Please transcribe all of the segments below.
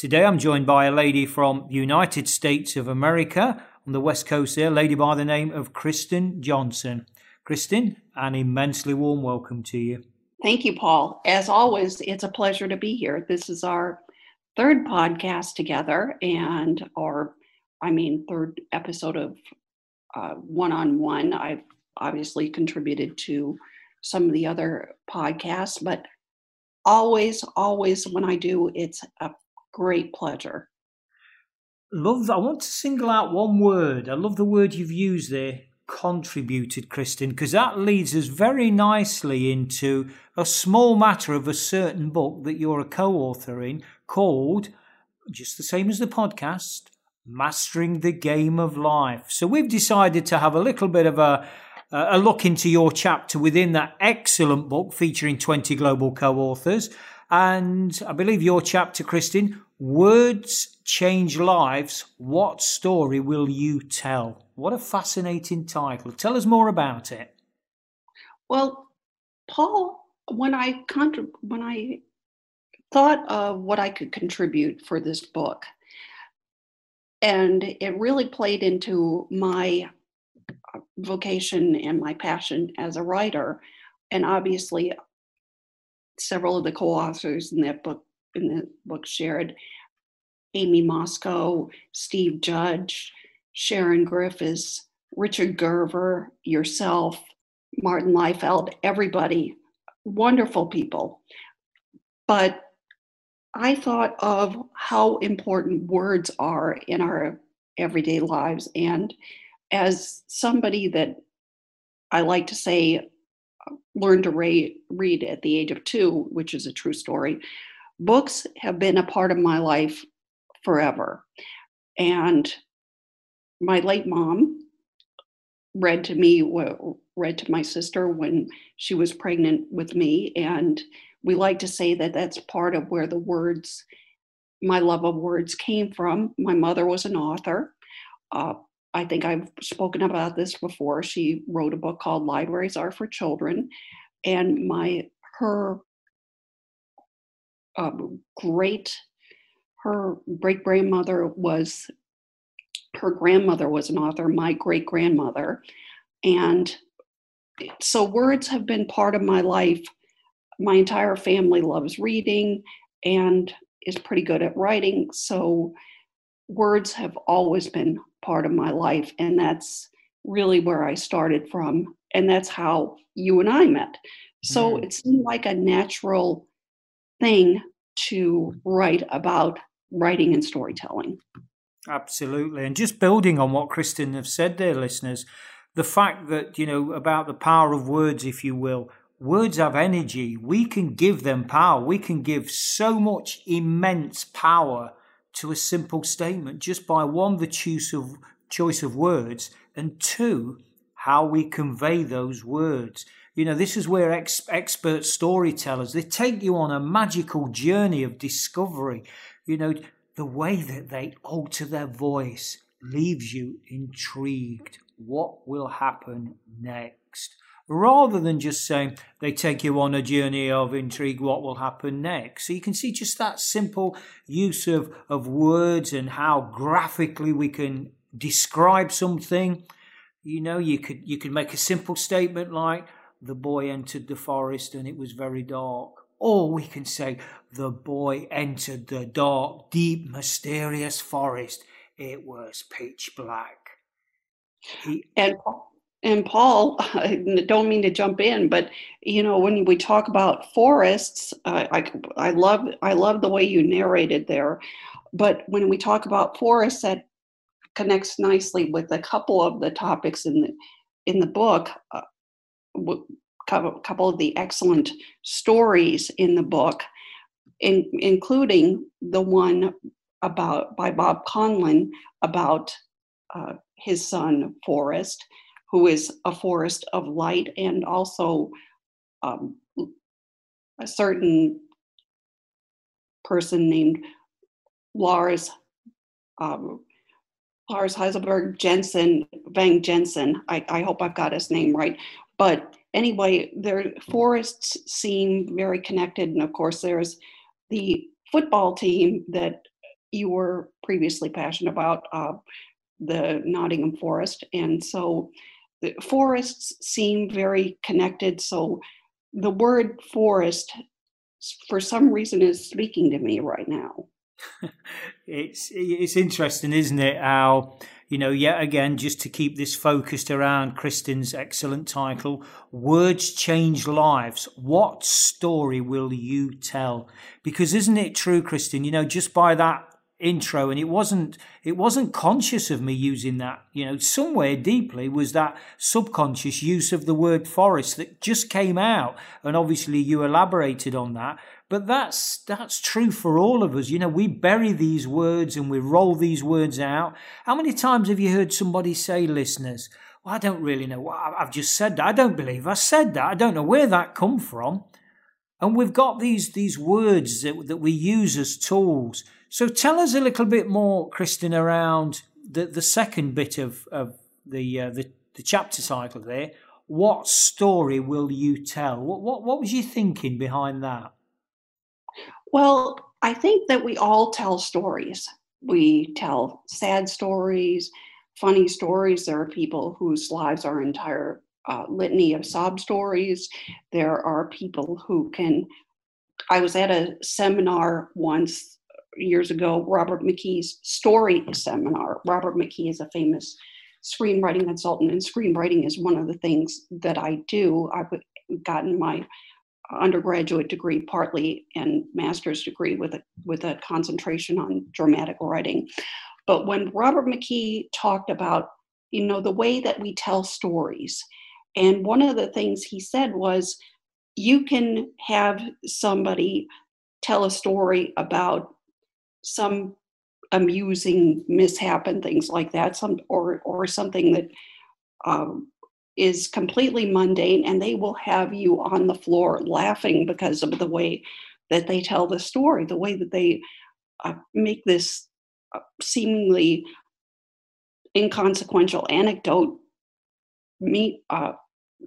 Today I'm joined by a lady from the United States of America on the West Coast there, a lady by the name of Kristen Johnson. Kristen, an immensely warm welcome to you. Thank you, Paul. As always, it's a pleasure to be here. This is our third podcast together, and our, I mean, third episode of one on one. I've obviously contributed to some of the other podcasts, but always, always when I do, it's a great pleasure. Love, I want to single out one word. I love the word you've used there contributed, Kristen, because that leads us very nicely into a small matter of a certain book that you're a co author in called, just the same as the podcast, Mastering the Game of Life. So we've decided to have a little bit of a a look into your chapter within that excellent book featuring 20 global co authors. And I believe your chapter, Kristen, Words Change Lives. What story will you tell? What a fascinating title. Tell us more about it. Well, Paul, when I when I thought of what I could contribute for this book, and it really played into my vocation and my passion as a writer, and obviously several of the co-authors in that book in the book shared Amy Moscow, Steve Judge, Sharon Griffiths, Richard Gerver, yourself, Martin Liefeld, everybody, wonderful people. But I thought of how important words are in our everyday lives. And as somebody that I like to say learned to read, read at the age of two, which is a true story, books have been a part of my life forever. And my late mom read to me, read to my sister when she was pregnant with me. And we like to say that that's part of where the words, my love of words came from. My mother was an author. Uh, I think I've spoken about this before. She wrote a book called Libraries Are for Children, and my her um, great her great grandmother was her grandmother was an author. My great grandmother, and so words have been part of my life. My entire family loves reading and is pretty good at writing. So words have always been part of my life. And that's really where I started from. And that's how you and I met. So mm. it seemed like a natural thing to write about writing and storytelling. Absolutely. And just building on what Kristen have said there, listeners, the fact that, you know, about the power of words, if you will, words have energy. We can give them power. We can give so much immense power to a simple statement just by one, the choice of, choice of words, and two, how we convey those words. You know, this is where ex- expert storytellers, they take you on a magical journey of discovery. You know, the way that they alter their voice leaves you intrigued. What will happen next? Rather than just saying they take you on a journey of intrigue, what will happen next. So you can see just that simple use of, of words and how graphically we can describe something. You know, you could you could make a simple statement like the boy entered the forest and it was very dark. Or we can say the boy entered the dark, deep, mysterious forest. It was pitch black. He, and and Paul, I don't mean to jump in, but you know when we talk about forests, uh, I I love I love the way you narrated there, but when we talk about forests, that connects nicely with a couple of the topics in the in the book. Uh, a couple of the excellent stories in the book, in, including the one about by Bob Conlin about uh, his son Forrest, who is a forest of light, and also um, a certain person named Lars um, Lars Heiselberg Jensen Vang Jensen. I, I hope I've got his name right. But anyway, their forests seem very connected, and of course, there's the football team that you were previously passionate about, uh, the Nottingham Forest, and so the forests seem very connected. So the word forest, for some reason, is speaking to me right now. it's it's interesting, isn't it? How you know, yet again, just to keep this focused around Kristin's excellent title, Words Change Lives. What story will you tell? Because isn't it true, Kristin? You know, just by that intro and it wasn't it wasn't conscious of me using that. You know somewhere deeply was that subconscious use of the word forest that just came out and obviously you elaborated on that. But that's that's true for all of us. You know we bury these words and we roll these words out. How many times have you heard somebody say listeners well i don't really know i've just said that. I don't believe i said that. I don't know where that come from and we've got these these words that, that we use as tools so tell us a little bit more, Kristin, around the, the second bit of, of the, uh, the, the chapter cycle there. What story will you tell? What, what, what was you thinking behind that? Well, I think that we all tell stories. We tell sad stories, funny stories. There are people whose lives are entire uh, litany of sob stories. There are people who can. I was at a seminar once years ago, Robert McKee's story seminar. Robert McKee is a famous screenwriting consultant, and screenwriting is one of the things that I do. I've gotten my undergraduate degree partly and master's degree with a with a concentration on dramatic writing. But when Robert McKee talked about, you know, the way that we tell stories, and one of the things he said was, you can have somebody tell a story about some amusing mishap and things like that, some or or something that um, is completely mundane, and they will have you on the floor laughing because of the way that they tell the story, the way that they uh, make this uh, seemingly inconsequential anecdote meet uh,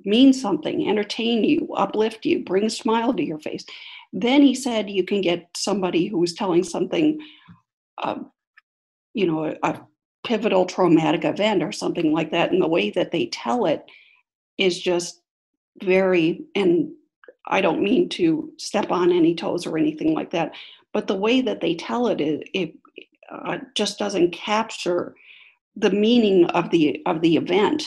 mean something, entertain you, uplift you, bring a smile to your face. Then he said you can get somebody who is telling something, uh, you know, a, a pivotal traumatic event or something like that. And the way that they tell it is just very, and I don't mean to step on any toes or anything like that, but the way that they tell it, it, it uh, just doesn't capture the meaning of the of the event.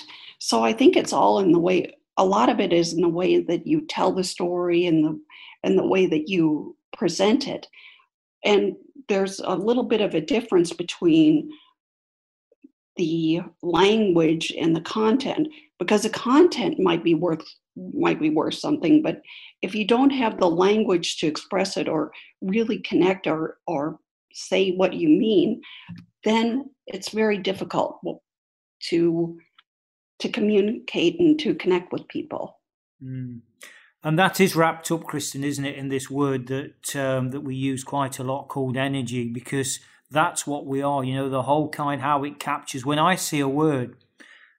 So I think it's all in the way. A lot of it is in the way that you tell the story and the and the way that you present it. And there's a little bit of a difference between the language and the content because the content might be worth might be worth something but if you don't have the language to express it or really connect or or say what you mean then it's very difficult to to communicate and to connect with people mm. And that is wrapped up, Kristen, isn't it, in this word that um, that we use quite a lot called energy, because that's what we are. You know, the whole kind how it captures. When I see a word,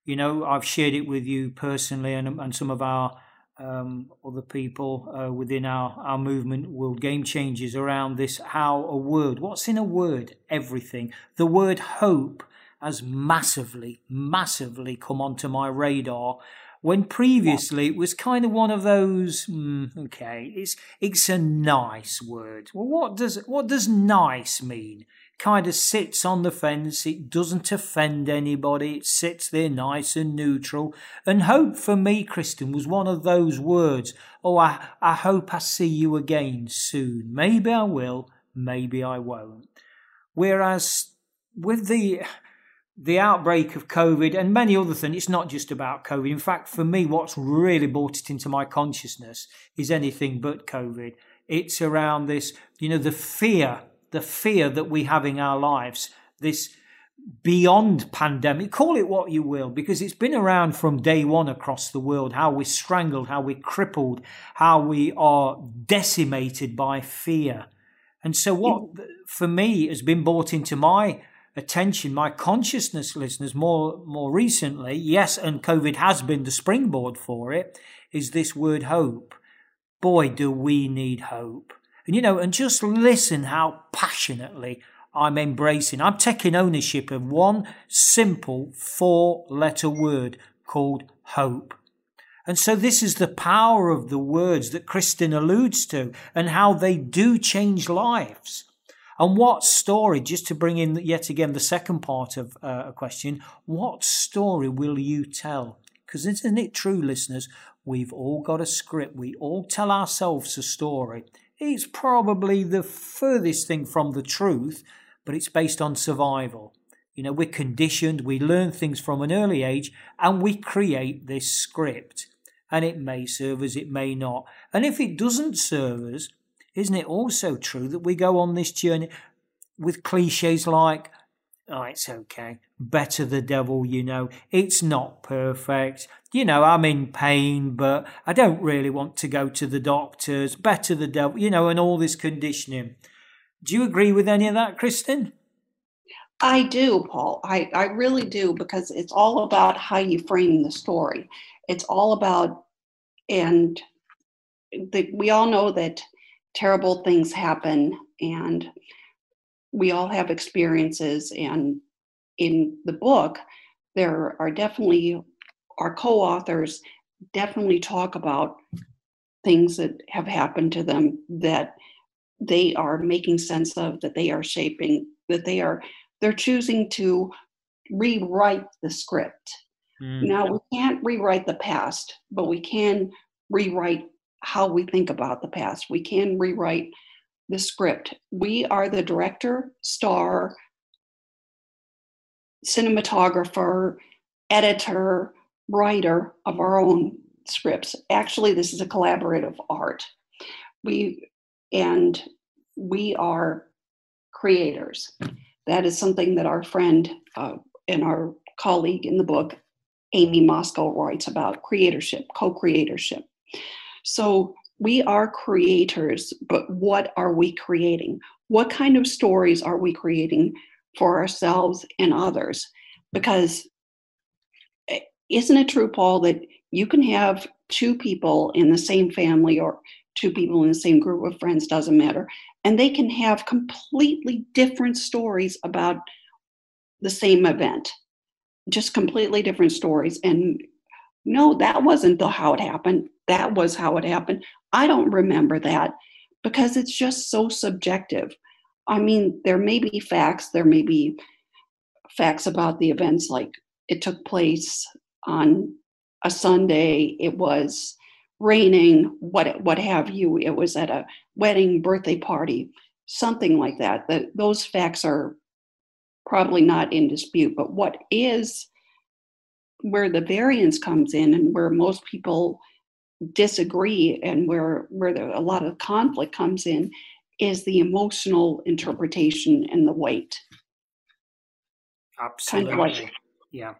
you know, I've shared it with you personally, and and some of our um, other people uh, within our our movement, World Game Changers, around this. How a word, what's in a word? Everything. The word hope has massively, massively come onto my radar when previously it was kind of one of those mm, okay it's it's a nice word well what does what does nice mean kind of sits on the fence. It doesn't offend anybody. It sits there nice and neutral. And hope for me, Kristen, was one of those words. Oh, I, I hope I see you again soon. Maybe I will, maybe I won't. Whereas with the the outbreak of COVID and many other things, it's not just about COVID. In fact, for me, what's really brought it into my consciousness is anything but COVID. It's around this, you know, the fear the fear that we have in our lives, this beyond pandemic, call it what you will, because it's been around from day one across the world, how we're strangled, how we're crippled, how we are decimated by fear. And so, what for me has been brought into my attention, my consciousness, listeners, more more recently, yes, and COVID has been the springboard for it, is this word hope. Boy, do we need hope. And you know, and just listen how passionately I'm embracing. I'm taking ownership of one simple four letter word called hope. And so this is the power of the words that Kristen alludes to and how they do change lives. And what story, just to bring in yet again the second part of uh, a question, what story will you tell? Because isn't it true, listeners? We've all got a script. We all tell ourselves a story. It's probably the furthest thing from the truth, but it's based on survival. You know, we're conditioned, we learn things from an early age, and we create this script. And it may serve us, it may not. And if it doesn't serve us, isn't it also true that we go on this journey with cliches like, oh, it's okay. Better the devil, you know. It's not perfect. You know, I'm in pain, but I don't really want to go to the doctors. Better the devil, you know, and all this conditioning. Do you agree with any of that, Kristen? I do, Paul. I, I really do because it's all about how you frame the story. It's all about, and the, we all know that terrible things happen and we all have experiences and in the book there are definitely our co-authors definitely talk about things that have happened to them that they are making sense of that they are shaping that they are they're choosing to rewrite the script mm. now we can't rewrite the past but we can rewrite how we think about the past we can rewrite the script. We are the director, star, cinematographer, editor, writer of our own scripts. Actually, this is a collaborative art. We and we are creators. That is something that our friend uh, and our colleague in the book, Amy Moskal, writes about creatorship, co creatorship. So we are creators, but what are we creating? What kind of stories are we creating for ourselves and others? Because eh, isn't it true, Paul, that you can have two people in the same family or two people in the same group of friends, doesn't matter, and they can have completely different stories about the same event, just completely different stories. And no, that wasn't the, how it happened. That was how it happened. I don't remember that because it's just so subjective. I mean, there may be facts, there may be facts about the events like it took place on a Sunday, it was raining, what what have you, it was at a wedding, birthday party, something like that. That those facts are probably not in dispute, but what is where the variance comes in and where most people disagree and where where the, a lot of conflict comes in is the emotional interpretation and the weight absolutely kind of like, yeah.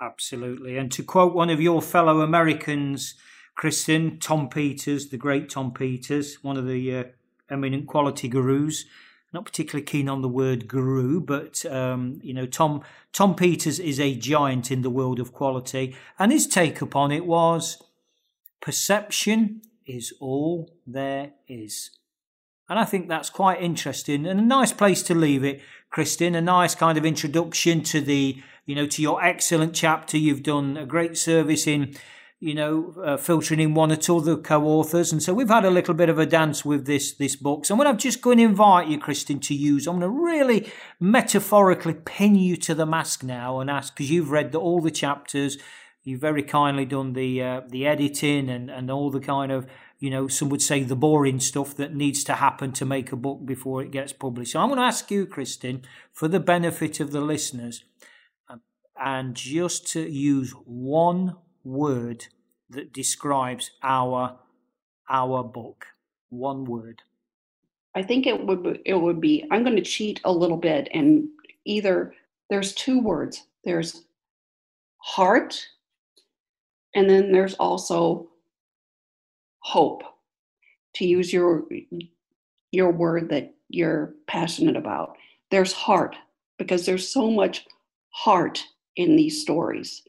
Absolutely. And to quote one of your fellow americans kristen tom peters the great tom peters one of the uh, eminent quality gurus not particularly keen on the word guru, but um, you know, Tom Tom Peters is a giant in the world of quality, and his take upon it was Perception is all there is. And I think that's quite interesting and a nice place to leave it, Kristen. A nice kind of introduction to the, you know, to your excellent chapter. You've done a great service in you know, uh, filtering in one or two other co-authors, and so we've had a little bit of a dance with this this book. So what I'm just going to invite you, Kristin, to use. I'm going to really metaphorically pin you to the mask now and ask because you've read the, all the chapters, you've very kindly done the uh, the editing and and all the kind of you know some would say the boring stuff that needs to happen to make a book before it gets published. So I'm going to ask you, Kristin, for the benefit of the listeners, uh, and just to use one word that describes our our book? One word. I think it would be, it would be I'm going to cheat a little bit and either there's two words. There's heart and then there's also hope. To use your your word that you're passionate about. There's heart because there's so much heart in these stories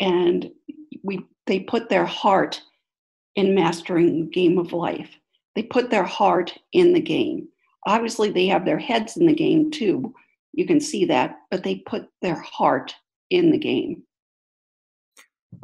and we they put their heart in mastering the game of life. They put their heart in the game. Obviously, they have their heads in the game too. You can see that, but they put their heart in the game.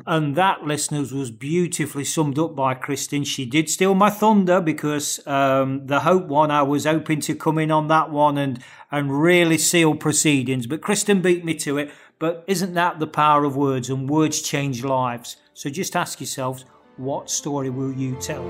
And that, listeners, was beautifully summed up by Kristin. She did steal my thunder because um, the Hope one, I was hoping to come in on that one and, and really seal proceedings. But Kristin beat me to it. But isn't that the power of words? And words change lives. So just ask yourselves, what story will you tell?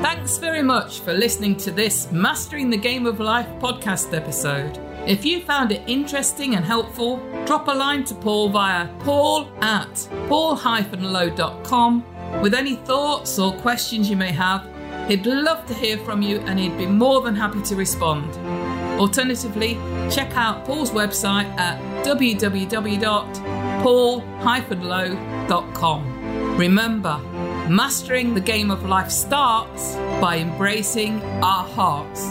Thanks very much for listening to this Mastering the Game of Life podcast episode. If you found it interesting and helpful, drop a line to Paul via paul at paul-low.com with any thoughts or questions you may have. He'd love to hear from you and he'd be more than happy to respond. Alternatively, check out Paul's website at www.paul-low.com. Remember, mastering the game of life starts by embracing our hearts.